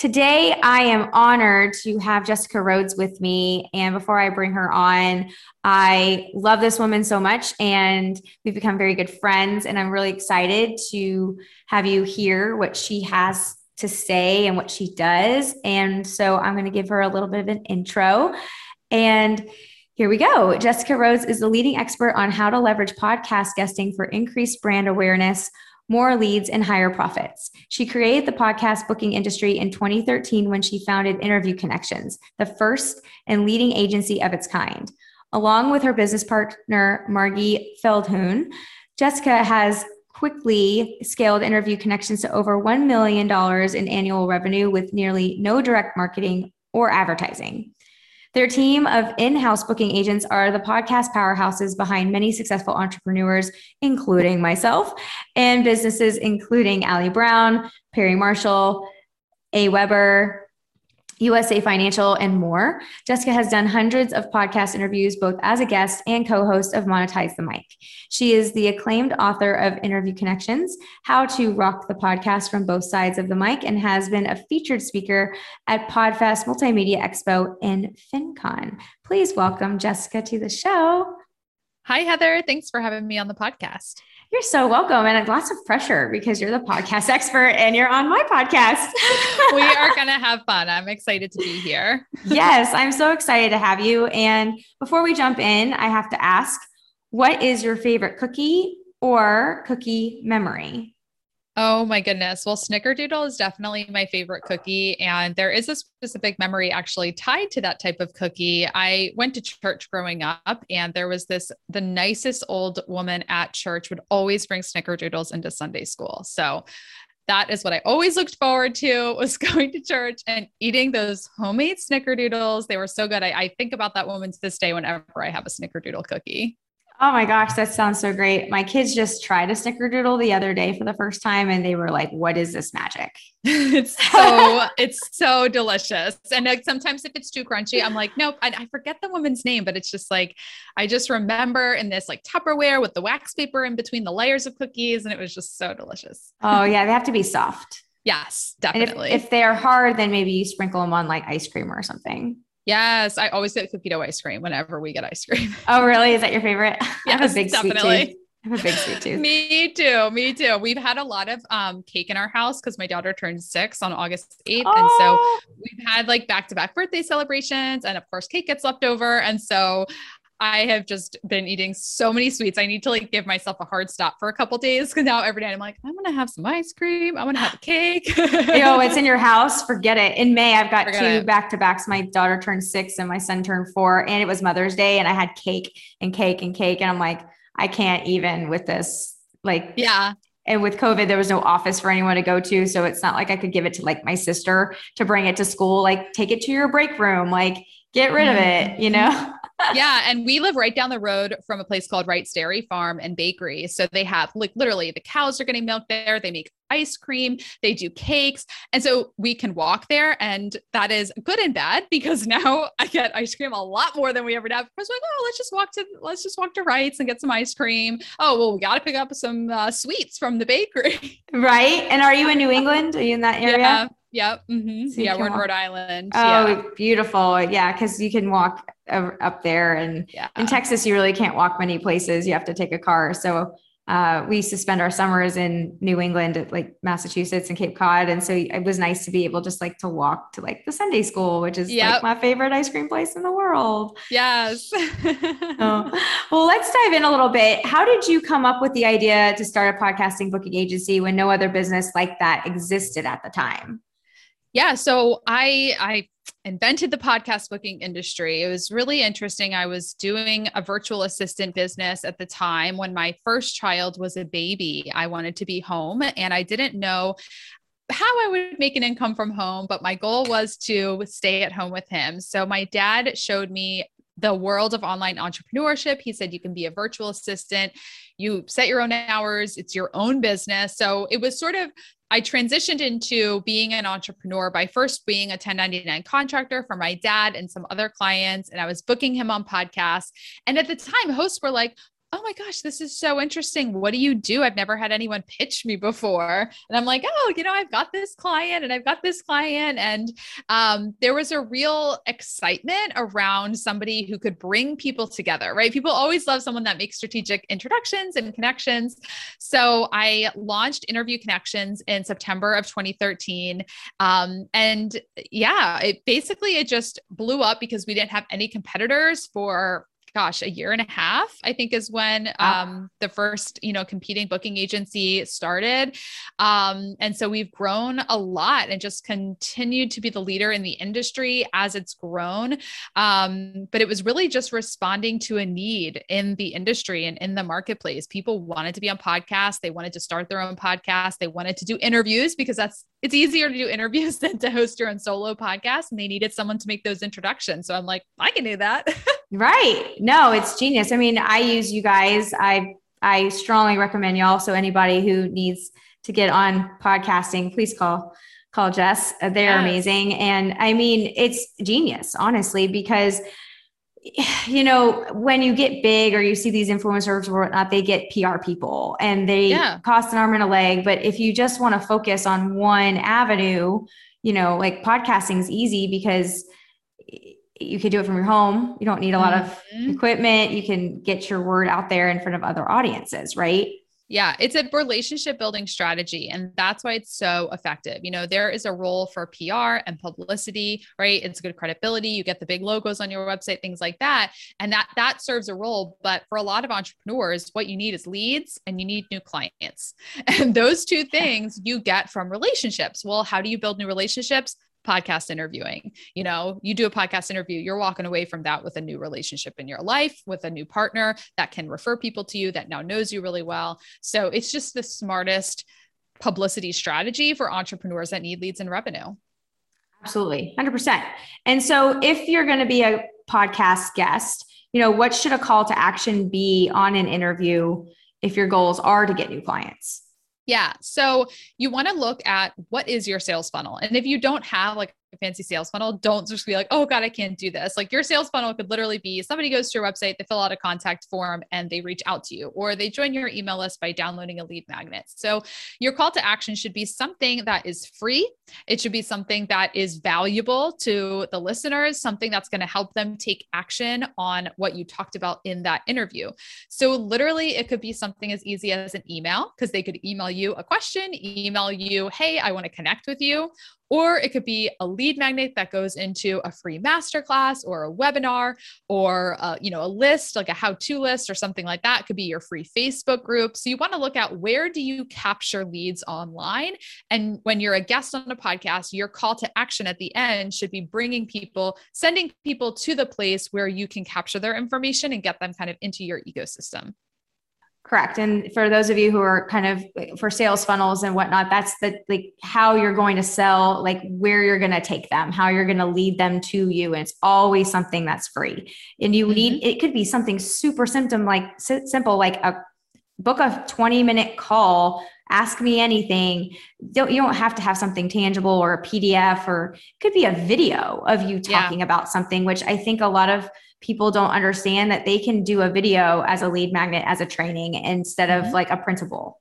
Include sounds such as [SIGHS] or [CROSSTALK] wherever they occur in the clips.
Today, I am honored to have Jessica Rhodes with me. And before I bring her on, I love this woman so much, and we've become very good friends. And I'm really excited to have you hear what she has to say and what she does. And so I'm going to give her a little bit of an intro. And here we go. Jessica Rhodes is the leading expert on how to leverage podcast guesting for increased brand awareness more leads, and higher profits. She created the podcast booking industry in 2013 when she founded Interview Connections, the first and leading agency of its kind. Along with her business partner, Margie Feldhuhn, Jessica has quickly scaled Interview Connections to over $1 million in annual revenue with nearly no direct marketing or advertising. Their team of in house booking agents are the podcast powerhouses behind many successful entrepreneurs, including myself, and businesses including Ali Brown, Perry Marshall, AWeber, USA Financial, and more. Jessica has done hundreds of podcast interviews, both as a guest and co host of Monetize the Mic. She is the acclaimed author of Interview Connections, How to Rock the Podcast from Both Sides of the Mic, and has been a featured speaker at Podfest Multimedia Expo and FinCon. Please welcome Jessica to the show. Hi, Heather. Thanks for having me on the podcast. You're so welcome. And lots of pressure because you're the podcast expert and you're on my podcast. [LAUGHS] we are going [LAUGHS] to have fun. I'm excited to be here. yes, I'm so [LAUGHS] excited to have you. And before we jump in, I have to ask what is your favorite cookie or cookie memory? Oh my goodness. Well, Snickerdoodle is definitely my favorite cookie. And there is a specific memory actually tied to that type of cookie. I went to church growing up, and there was this the nicest old woman at church would always bring Snickerdoodles into Sunday school. So that is what I always looked forward to [LAUGHS] was going to church and eating those homemade snickerdoodles. They were so good. I, I think about that woman to this day whenever I have a snickerdoodle cookie. Oh my gosh, that sounds so great. My kids just tried a snickerdoodle the other day for the first time and they were like, what is this magic? [LAUGHS] it's so it's so delicious. And like sometimes if it's too crunchy, I'm like, nope, I, I, forget the woman's name, but it's just like I just remember in this like Tupperware with the wax paper in between the layers of cookies, and it was just so delicious. Oh yeah, they have to be soft. Yes, definitely. If, if they're hard, then maybe you sprinkle them on like ice cream or something. Yes, I always get cookie ice cream whenever we get ice cream. [LAUGHS] Oh, really? Is that your favorite? Yeah, I have a big definitely. sweet tooth. I have a big sweet tooth. me too. Me too. We've had a lot of um, cake in our house because my daughter turned six on August 8th. Oh. And so oh. we've had like back to back birthday celebrations. And of course, cake gets left over. And so I have just been eating so many sweets. I need to like give myself a hard stop for a couple days because now every day I'm like, I'm gonna have some ice cream. I'm gonna have a [SIGHS] cake. Yo, it's in [LAUGHS] your house. Forget it. In May, I've got Forget two back to backs. My daughter turned six and my son turned four, and it was Mother's Day, and I had cake and cake and cake, and I'm like, I can't even with this. Like, yeah. And with COVID, there was no office for anyone to go to. So it's not like I could give it to like my sister to bring it to school. Like, take it to your break room. Like, get rid of mm-hmm. it, you know? Yeah. And we live right down the road from a place called Wright's Dairy Farm and Bakery. So they have like literally the cows are getting milked there. They make ice cream, they do cakes. And so we can walk there. And that is good and bad because [LAUGHS] now I get ice cream a lot more than we ever did. Because like, oh, let's just walk to let's just walk to Wright's and get some ice cream. Oh, well, we got to pick up some uh, sweets from the bakery. [LAUGHS] Right. And are you in New England? Are you in that area? Yeah. Yep. Mm-hmm. So yeah, we're in Rhode Island. Oh, yeah. beautiful. Yeah, because you can walk up there, and yeah. in Texas, you really can't walk many places. You have to take a car. So uh, we used to spend our summers in New England, like Massachusetts and Cape Cod, and so it was nice to be able just like to walk to like the Sundae School, which is yep. like my favorite ice cream place in the world. Yes. oh. Well, let's dive in a little bit. How did you come up with the idea to start a podcasting booking agency when no other business like that existed at the time? Yeah, so I I invented the podcast booking industry. It was really interesting. I was doing a virtual assistant business at the time when my first child was a baby. I wanted to be home and I didn't know how I would make an income from home, but my goal was to stay at home with him. So my dad showed me the world of online entrepreneurship. He said you can be a virtual assistant, you set your own hours, it's your own business. So it was sort of I transitioned into being an entrepreneur by first being a 1099 contractor for my dad and some other clients. And I was booking him on podcasts. And at the time, hosts were like, oh my gosh, this is so interesting. What do you do? I've never had anyone pitch me before. And I'm like, oh, you know, I've got this client and I've got this client. And um, there was a real excitement around somebody who could bring people together, right? People always love someone that makes strategic introductions and connections. So I launched Interview Connections in September of 2013. Um, and yeah, it basically it just blew up because we didn't have any competitors for gosh, a year and a half, I think is when um, the first, you know, competing booking agency started. Um, and so we've grown a lot and just continued to be the leader in the industry as it's grown. Um, but it was really just responding to a need in the industry and in the marketplace. People wanted to be on podcasts, they wanted to start their own podcast, they wanted to do interviews because that's it's easier to do interviews [LAUGHS] than to host your own solo podcast and they needed someone to make those introductions so i'm like i can do that [LAUGHS] right no it's genius i mean i use you guys i i strongly recommend y'all so anybody who needs to get on podcasting please call call jess uh, they're yes. amazing and i mean it's genius honestly because you know, when you get big or you see these influencers or whatnot, they get PR people and they yeah. cost an arm and a leg. But if you just want to focus on one avenue, you know, like podcasting is easy because you can do it from your home. You don't need a lot mm-hmm. of equipment. You can get your word out there in front of other audiences, right? Yeah, it's a relationship building strategy. And that's why it's so effective. You know, there is a role for PR and publicity, right? It's good credibility. You get the big logos on your website, things like that. And that that serves a role. But for a lot of entrepreneurs, what you need is leads and you need new clients. [LAUGHS] And those two things you get from relationships. Well, how do you build new relationships? Podcast interviewing. You know, you do a podcast interview, you're walking away from that with a new relationship in your life, with a new partner that can refer people to you that now knows you really well. So it's just the smartest publicity strategy for entrepreneurs that need leads and revenue. Absolutely, 100%. And so if you're going to be a podcast guest, you know, what should a call to action be on an interview if your goals are to get new clients? Yeah. So you want to look at what is your sales funnel. And if you don't have like fancy sales funnel, don't just be like, oh God, I can't do this. Like your sales funnel could literally be somebody goes to your website, they fill out a contact form and they reach out to you, or they join your email list by downloading a lead magnet. So your call to action should be something that is free. It should be something that is valuable to the listeners, something that's going to help them take action on what you talked about in that interview. So literally, it could be something as easy as an email because they could email you a question, email you, hey, I want to connect with you or it could be a lead magnet that goes into a free masterclass or a webinar or a, you know a list like a how-to list or something like that. It could be your free facebook group. So you want to look at where do you capture leads online? And when you're a guest on a podcast your call to action at the end should be bringing people sending people to the place where you can capture their information and get them kind of into your ecosystem Correct. And for those of you who are kind of for sales funnels and whatnot, that's the like how you're going to sell, like where you're going to take them, how you're going to lead them to you. And it's always something that's free. And you mm-hmm. need, it could be something super symptom like simple, like a book a 20 minute call, ask me anything. Don't, you don't have to have something tangible or a PDF or it could be a video of you talking yeah. about something, which I think a lot of people don't understand that they can do a video as a lead magnet as a training instead mm-hmm. of like a printable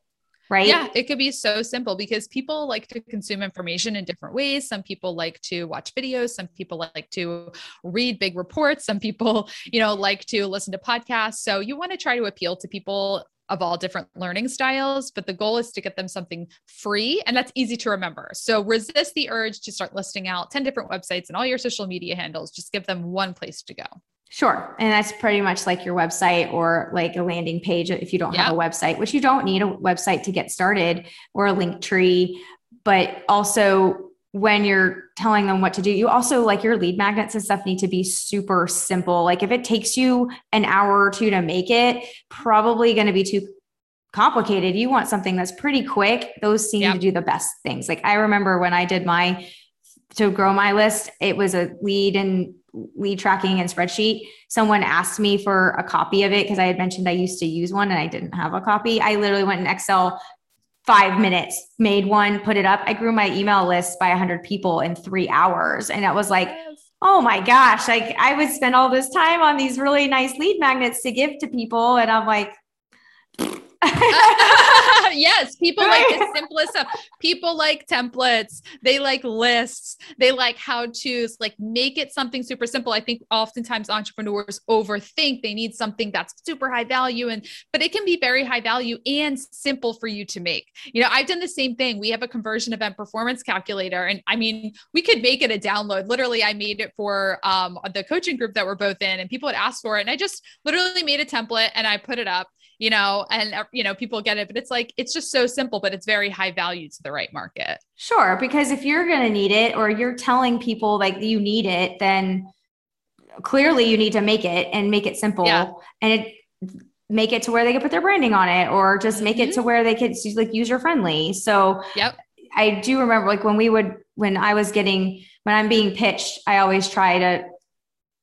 right? Yeah, it could be so simple because people like to consume information in different ways. Some people like to watch videos, some people like to read big reports, some people, [LAUGHS] you know, like to listen to podcasts. So you want to try to appeal to people of all different learning styles, but the goal is to get them something free and that's easy to remember. So resist the urge to start listing out 10 different websites and all your social media handles. Just give them one place to go. Sure. And that's pretty much like your website or like a landing page if you don't have a website, which you don't need a website to get started or a link tree. But also, when you're telling them what to do, you also like your lead magnets and stuff need to be super simple. Like if it takes you an hour or two to make it, probably going to be too complicated. You want something that's pretty quick. Those seem yep. to do the best things. Like I remember when I did my to grow my list, it was a lead and lead tracking and spreadsheet. Someone asked me for a copy of it because I had mentioned I used to use one and I didn't have a copy. I literally went in Excel five minutes, made one, put it up. I grew my email list by 100 people in three hours. And it was like, oh my gosh, like I would spend all this time on these really nice lead magnets to give to people. And I'm like, [LAUGHS] yes, people like the simplest stuff. People like templates. They like lists. They like how to's. Like make it something super simple. I think oftentimes entrepreneurs overthink. They need something that's super high value, and but it can be very high value and simple for you to make. You know, I've done the same thing. We have a conversion event performance calculator, and I mean, we could make it a download. Literally, I made it for um, the coaching group that we're both in, and people had asked for it, and I just literally made a template and I put it up you know, and uh, you know, people get it, but it's like it's just so simple, but it's very high value to the right market. Sure, because if you're going to need it or you're telling people like you need it, then clearly you need to make it and make it simple yeah. and it make it to where they can put their branding on it or just make mm-hmm. it to where they could like user friendly. So yep. I do remember like when we would when I was getting when I'm being pitched, I always try to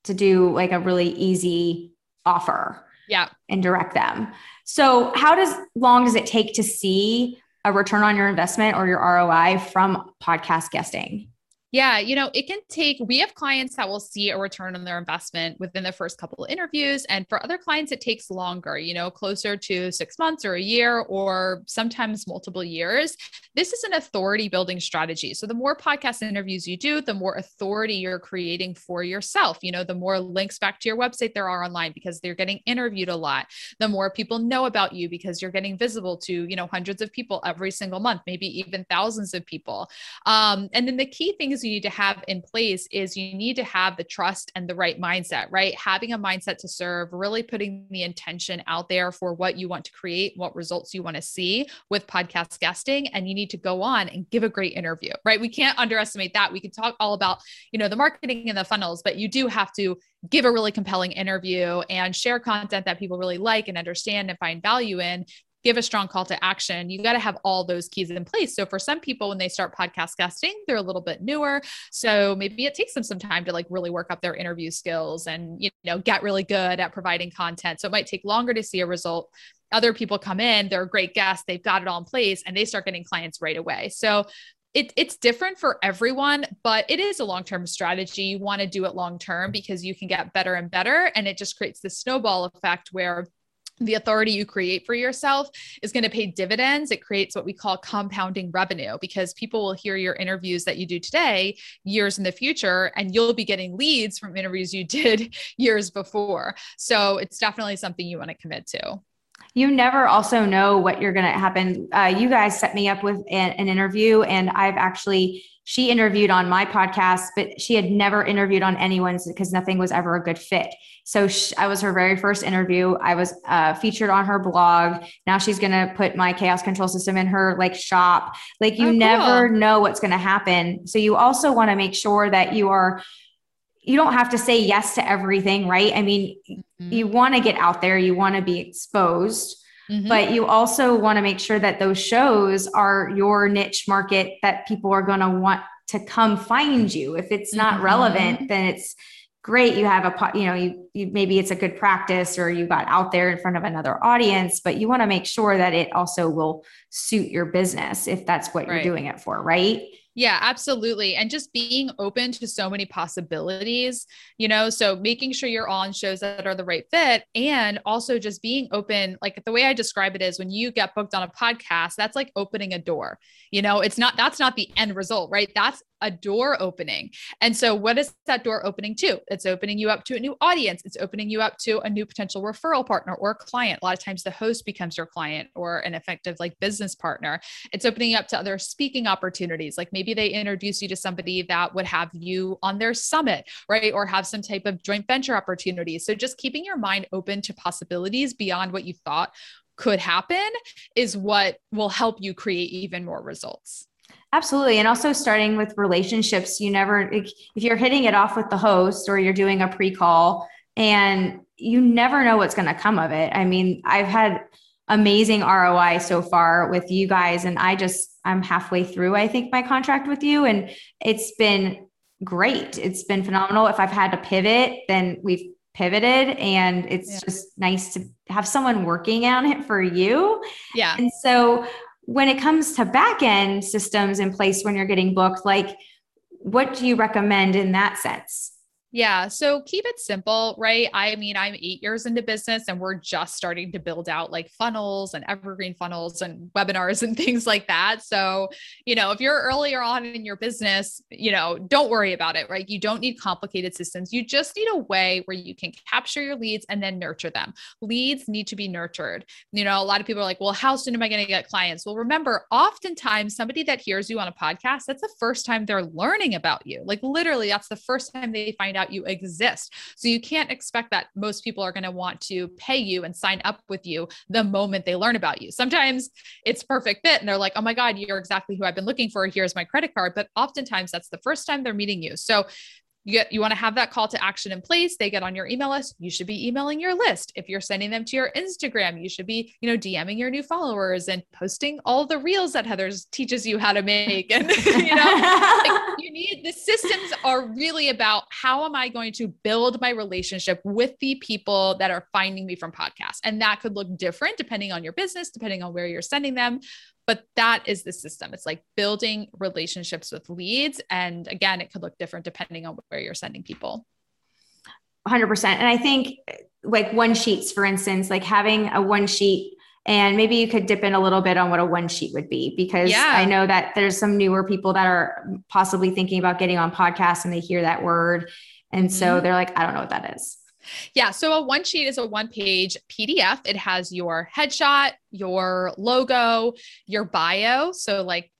to do like a really easy offer yeah. and direct them. So how does long does it take to see a return on your investment or your roi from podcast guesting yeah, you know, it can take, we have clients that will see a return on their investment within the first couple of interviews. And for other clients, it takes longer, you know, closer to six months or a year or sometimes multiple years. This is an authority building strategy. So the more podcast interviews you do, the more authority you're creating for yourself. You know, the more links back to your website there are online because they're getting interviewed a lot. The more people know about you because you're getting visible to, you know, hundreds of people every single month, maybe even thousands of people. Um, and then the key thing is you need to have in place is you need to have the trust and the right mindset, right? Having a mindset to serve, really putting the intention out there for what you want to create, what results you want to see with podcast guesting. And you need to go on and give a great interview, right? We can't underestimate that. We can talk all about, you know, the marketing and the funnels, but you do have to give a really compelling interview and share content that people really like and understand and find value in give a strong call to action, you got to have all those keys in place. So for some people, when they start podcast guesting, they're a little bit newer. So maybe it takes them some time to like really work up their interview skills and, you know, get really good at providing content. So it might take longer to see a result. Other people come in, they're a great guests, they've got it all in place and they start getting clients right away. So it, it's different for everyone, but it is a long term strategy. You want to do it long term because you can get better and better. And it just creates this snowball effect where the authority you create for yourself is going to pay dividends. It creates what we call compounding revenue because people will hear your interviews that you do today years in the future, and you'll be getting leads from interviews you [LAUGHS] did years before. So it's definitely something you want to commit to. You never also know what you're going to happen. Uh, you guys set me up with an, an interview, and I've actually she interviewed on my podcast, but she had never interviewed on anyone's because nothing was ever a good fit. So she, I was her very first interview. I was uh, featured on her blog. Now she's going to put my chaos control system in her like shop. Like you oh, cool. never know what's going to happen. So you also want to make sure that you are you don't have to say yes to everything, right? I mean, mm-hmm. you want to get out there, you want to be exposed. Mm-hmm. But you also want to make sure that those shows are your niche market that people are going to want to come find you. If it's not mm-hmm. relevant, then it's great. You have a, you know, you, you maybe it's a good practice or you got out there in front of another audience, but you want to make sure that it also will suit your business if that's what right. you're doing it for, right? Yeah, absolutely. And just being open to so many possibilities, you know, so making sure you're on shows that are the right fit and also just being open. Like the way I describe it is when you get booked on a podcast, that's like opening a door. You know, it's not, that's not the end result, right? That's a door opening. And so, what is that door opening to? It's opening you up to a new audience. It's opening you up to a new potential referral partner or client. A lot of times, the host becomes your client or an effective like business partner. It's opening up to other speaking opportunities. Like maybe they introduce you to somebody that would have you on their summit, right? Or have some type of joint venture opportunity. So, just keeping your mind open to possibilities beyond what you thought could happen is what will help you create even more results. Absolutely. And also starting with relationships, you never, if you're hitting it off with the host or you're doing a pre call and you never know what's going to come of it. I mean, I've had amazing ROI so far with you guys. And I just, I'm halfway through, I think, my contract with you. And it's been great. It's been phenomenal. If I've had to pivot, then we've pivoted and it's yeah. just nice to have someone working on it for you. Yeah. And so when it comes to back end systems in place when you're getting booked, like what do you recommend in that sense? Yeah. So keep it simple, right? I mean, I'm eight years into business and we're just starting to build out like funnels and evergreen funnels and webinars and [LAUGHS] things like that. So, you know, if you're earlier on in your business, you know, don't worry about it, right? You don't need complicated systems. You just need a way where you can capture your leads and then nurture them. Leads need to be nurtured. You know, a lot of people are like, well, how soon am I going to get clients? Well, remember, oftentimes somebody that hears you on a podcast, that's the first time they're learning about you. Like literally, that's the first time they find out you exist. So you can't expect that most people are going to want to pay you and sign up with you the moment they learn about you. Sometimes it's perfect fit and they're like, oh my God, you're exactly who I've been looking for. Here's my credit card. But oftentimes that's the first time they're meeting you. So you get you want to have that call to action in place they get on your email list you should be emailing your list. If you're sending them to your instagram you should be you know dming your new followers and posting all the reels that heather's teaches you how to make. And [LAUGHS] you know like [LAUGHS] you need the systems are really about how am i going to build my relationship with the people that are finding me from podcasts? And that could look different depending on your business depending on where you're sending them but that is the system. It's like building relationships with leads. And again, it could look different depending on where you're sending people. 100%. And I think like one sheets, for instance, like having a one sheet and maybe you could dip in a little bit on what a one sheet would be because yeah. I know that there's some newer people that are possibly thinking about getting on podcasts and they hear that word. And so mm-hmm. they're like, I don't know what that is. Yeah. So a one sheet is a one page PDF. It has your headshot, your logo, your bio. So, like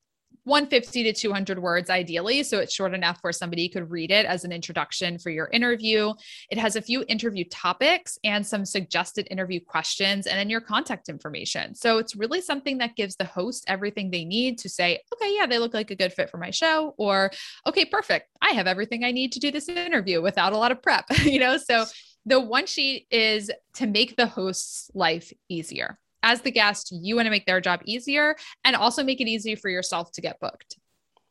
150 to 200 words ideally. So it's short enough where somebody could read it as an introduction for your interview. It has a few interview topics and some suggested interview questions, and then your contact information. So it's really something that gives the host everything they need to say, okay, yeah, they look like a good fit for my show, or okay, perfect. I have everything I need to do this interview without a lot of prep, [LAUGHS] you know? So the one sheet is to make the host's life easier. As the guest, you want to make their job easier and also make it easy for yourself to get booked.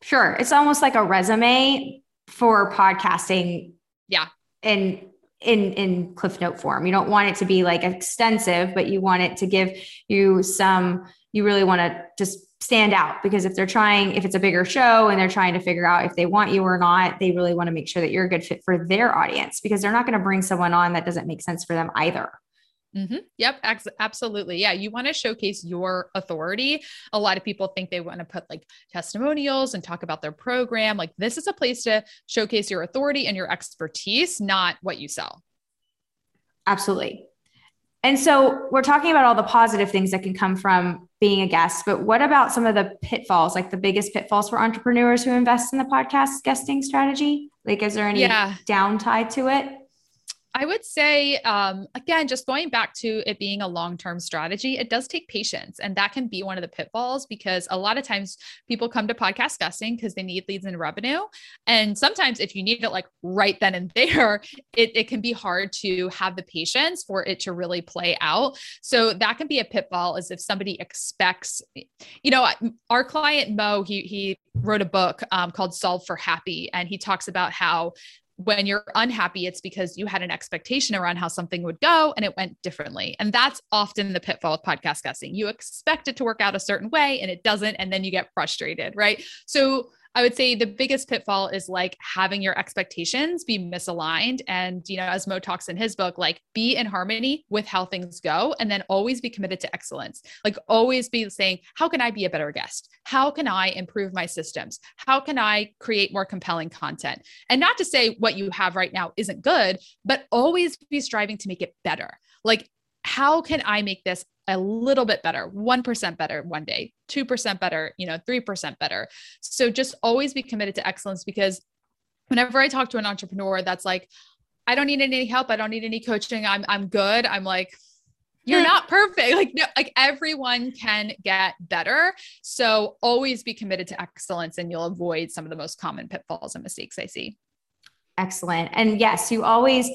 Sure. It's almost like a resume for podcasting. Yeah. In in in cliff note form. You don't want it to be like extensive, but you want it to give you some you really want to just stand out because if they're trying, if it's a bigger show and they're trying to figure out if they want you or not, they really want to make sure that you're a good fit for their audience because they're not going to bring someone on that doesn't make sense for them either. Mm-hmm. Yep, absolutely. Yeah, you want to showcase your authority. A lot of people think they want to put like testimonials and talk about their program. Like, this is a place to showcase your authority and your expertise, not what you sell. Absolutely. And so we're talking about all the positive things that can come from being a guest, but what about some of the pitfalls, like the biggest pitfalls for entrepreneurs who invest in the podcast guesting strategy? Like, is there any yeah. downside to it? I would say, um, again, just going back to it being a long term strategy, it does take patience. And that can be one of the pitfalls because a lot of times people come to podcast guesting because they need leads and revenue. And sometimes if you need it like right then and [LAUGHS] there, it, it can be hard to have the patience for it to really play out. So that can be a pitfall is if somebody expects, you know, our client Mo, he, he wrote a book um, called Solve for Happy. And he talks about how when you're unhappy, it's because you had an expectation around how something would go and it went differently. And that's often the pitfall of podcast guesting. You expect it to work out a certain way and it doesn't, and then you get frustrated, right? So I would say the biggest pitfall is like having your expectations be misaligned. And, you know, as Mo talks in his book, like be in harmony with how things go and then always be committed to excellence. Like always be saying, how can I be a better guest? How can I improve my systems? How can I create more compelling content? And not to say what you have right now isn't good, but always be striving to make it better. Like, how can I make this a little bit better, 1% better one day, 2% better, you know, 3% better. So just always be committed to excellence because whenever I talk to an entrepreneur that's like, I don't need any help, I don't need any coaching, I'm I'm good. I'm like, you're hmm. not perfect. Like no, like everyone can get better. So always be committed to excellence and you'll avoid some of the most common pitfalls and mistakes I see. Excellent. And yes, you always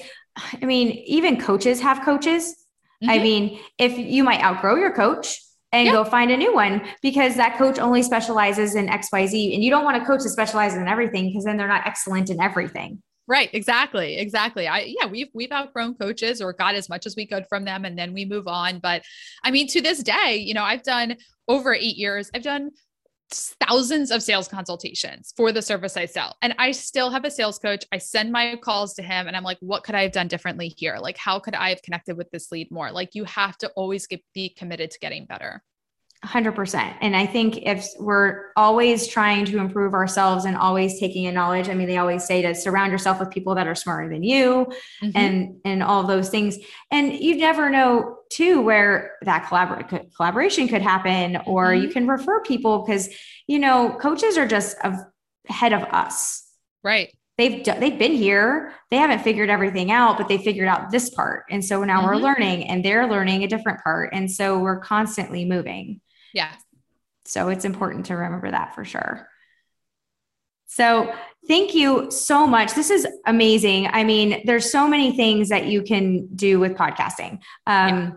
I mean, even coaches have coaches Mm-hmm. I mean, if you might outgrow your coach and go find a new one because that coach only specializes in XYZ and you don't want a coach to specialize in everything because then they're not excellent in everything. Right, exactly. Exactly. I yeah, we've we've outgrown coaches or got as much as we could from them and then we move on, but I mean to this day, you know, I've done over 8 years. I've done thousands of sales consultations for the service I sell. And I still have a sales coach. I send my calls to him and I'm like, what could I have done differently here? Like, how could I have connected with this lead more? Like, you have to always get, be committed to getting better. 100%. And I think if we're always trying to improve ourselves and always taking in knowledge, I mean, they always say to surround yourself with people that are smarter than you mm-hmm. and, and all those things. And you never know too, where that collabor- collaboration could happen, or mm-hmm. you can refer people because, you know, coaches are just ahead of us. Right they've they've been here they haven't figured everything out but they figured out this part and so now mm-hmm. we're learning and they're learning a different part and so we're constantly moving yeah. So it's important to remember that for sure. So thank you so much. This is amazing. I mean, there's so many things that you can do with podcasting. Um, yeah.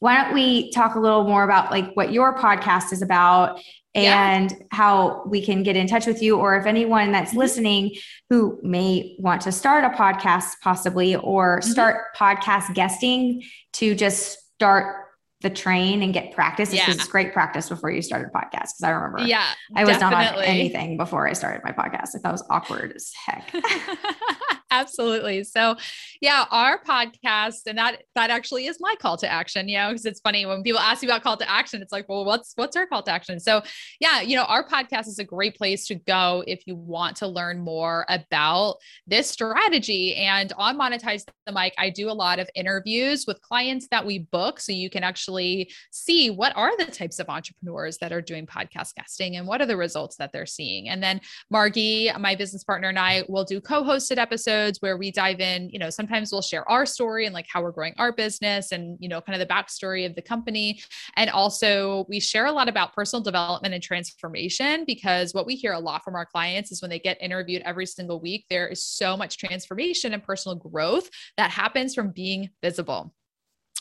Why don't we talk a little more about like what your podcast is about and yeah. how we can get in touch with you or if anyone that's mm-hmm. listening who may want to start a podcast possibly or mm-hmm. start podcast guesting to just start the train and get practice. Yeah. It's great practice before you started podcast. Cause I remember yeah, I was definitely. not on anything before I started my podcast. Like that was awkward as heck. [LAUGHS] [LAUGHS] Absolutely. So yeah, our podcast, and that that actually is my call to action, you know, because it's funny when people ask you about call to action, it's like, well, what's what's our call to action? So yeah, you know, our podcast is a great place to go if you want to learn more about this strategy. And on Monetize the Mic, I do a lot of interviews with clients that we book. So you can actually see what are the types of entrepreneurs that are doing podcast guesting and what are the results that they're seeing. And then Margie, my business partner, and I will do co-hosted episodes episodes where we dive in, you know, sometimes we'll share our story and like how we're growing our business and, you know, kind of the backstory of the company. And also we share a lot about personal development and transformation because what we hear a lot from our clients is when they get interviewed every single week, there is so much transformation and personal growth that happens from being visible.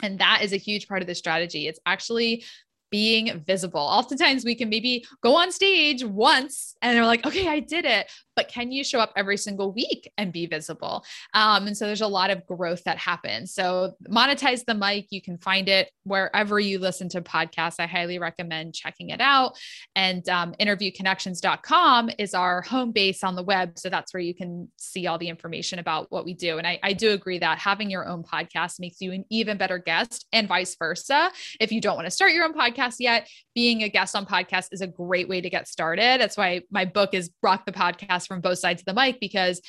And that is a huge part of the strategy. It's actually being visible. Oftentimes we can maybe go on stage once and they're like, okay, I did it but can you show up every single week and be visible? Um, and so there's a lot of growth that happens. So monetize the mic. You can find it wherever you listen to podcasts. I highly recommend checking it out. And um, interviewconnections.com is our home base on the web. So that's where you can see all the information about what we do. And I, I do agree that having your own podcast makes you an even better guest and vice versa. If you don't want to start your own podcast yet, being a guest on podcast is a great way to get started. That's why my book is Rock the Podcast from both sides of the mic because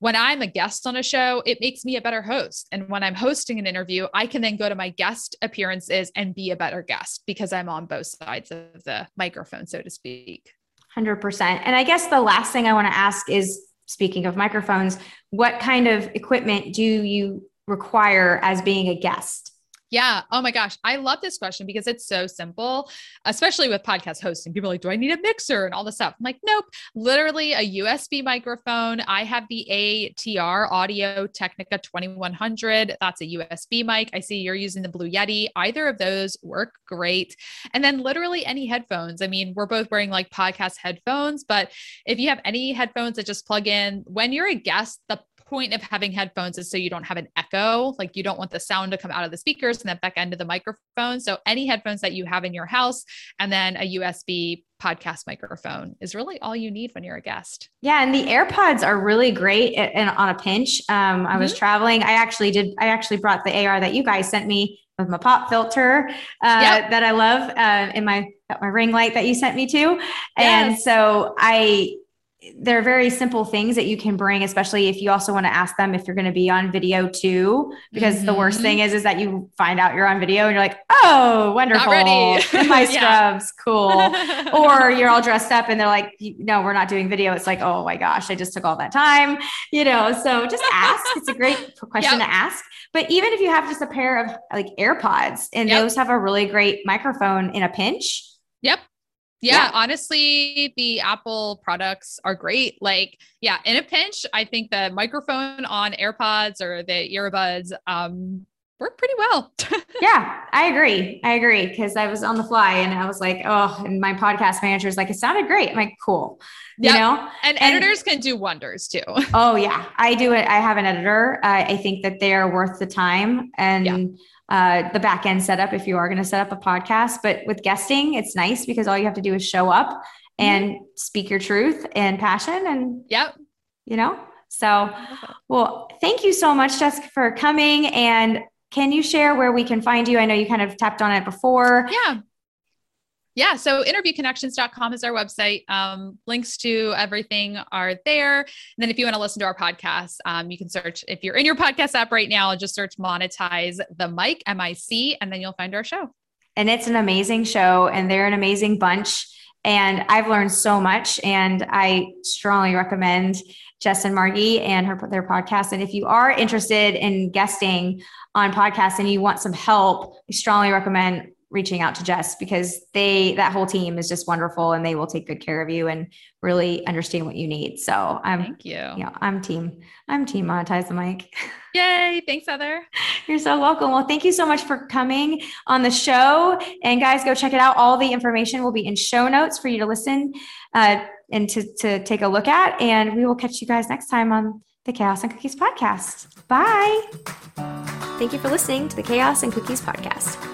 when I'm a guest on a show, it makes me a better host. And when I'm hosting an interview, I can then go to my guest appearances and be a better guest because I'm on both sides of the microphone, so to speak. 100%. And I guess the last thing I want to ask is speaking of microphones, what kind of equipment do you require as being a guest? Yeah. Oh my gosh. I love this question because it's so simple, especially with podcast hosting. People are like, do I need a mixer and all this stuff? I'm like, nope, literally a USB microphone. I have the ATR Audio Technica 2100. That's a USB mic. I see you're using the Blue Yeti. Either of those work great. And then literally any headphones. I mean, we're both wearing like podcast headphones, but if you have any headphones that just plug in, when you're a guest, the point of having headphones is so you don't have an echo. Like you don't want the sound to come out of the speakers and that back end of the microphone. So any headphones that you have in your house and then a USB podcast microphone is really all you need when you're a guest. Yeah, and the AirPods are really great and on a pinch. Um, I mm-hmm. was traveling. I actually did. I actually brought the AR that you guys sent me with my pop filter uh, yep. that I love uh, in my my ring light that you sent me to, yes. and so I they're very simple things that you can bring especially if you also want to ask them if you're going to be on video too. Because mm-hmm. the worst thing mm-hmm. is is that you find out you're on video and you're like oh wonderful. My [LAUGHS] scrubs. Cool. [LAUGHS] Or you're all dressed up and they're like no we're not doing video. It's like oh my gosh i just took all that time you know? So just ask. It's a great [LAUGHS] question yep. to ask. But even if you have just a pair of like airpods and yep. those have a really great microphone in a pinch yeah, yeah, honestly, the Apple products are great. Like, yeah, in a pinch, I think the microphone on AirPods or the earbuds um, worked pretty well. [LAUGHS] yeah, I agree. I agree because I was on the fly and I was like, oh, and my podcast manager is like, it sounded great. I'm like, cool. You yep. know, and, and, editors can do wonders too. [LAUGHS] oh yeah, I do it. I have an editor. Uh, I think that they are worth the time and. Yeah. Uh, the back end setup if you are going to set up a podcast. But with guesting, it's nice because all you have to do is show up mm-hmm. and mm-hmm. speak your truth and passion. And, yep. you know, so, well, thank you so much, Jessica, for coming. And can you share where we can find you? I know you kind of tapped on it before. Yeah. Yeah. So interviewconnections.com is our website. Um, links to everything are there. And then if you want to listen to our podcast, um, you can search, if you're in your podcast app right now, just search monetize the mic, M I C, and then you'll find our show. And it's an amazing show, and they're an amazing bunch. And I've learned so much, and I strongly recommend Jess and Margie and her their podcast. And if you are interested in guesting on podcasts and you want some help, I strongly recommend reaching out to Jess because they that whole team is just wonderful and they will take good care of you and really understand what you need. So I'm thank you. Yeah, you know, I'm team. I'm team monetize the mic. [LAUGHS] Yay! Thanks, Heather. You're so welcome. Well, thank you so much for coming on the show. And guys, go check it out. All the information will be in show notes for you to listen uh, and to to take a look at. And we will catch you guys next time on the Chaos and Cookies podcast. Bye. Thank you for listening to the Chaos and Cookies podcast.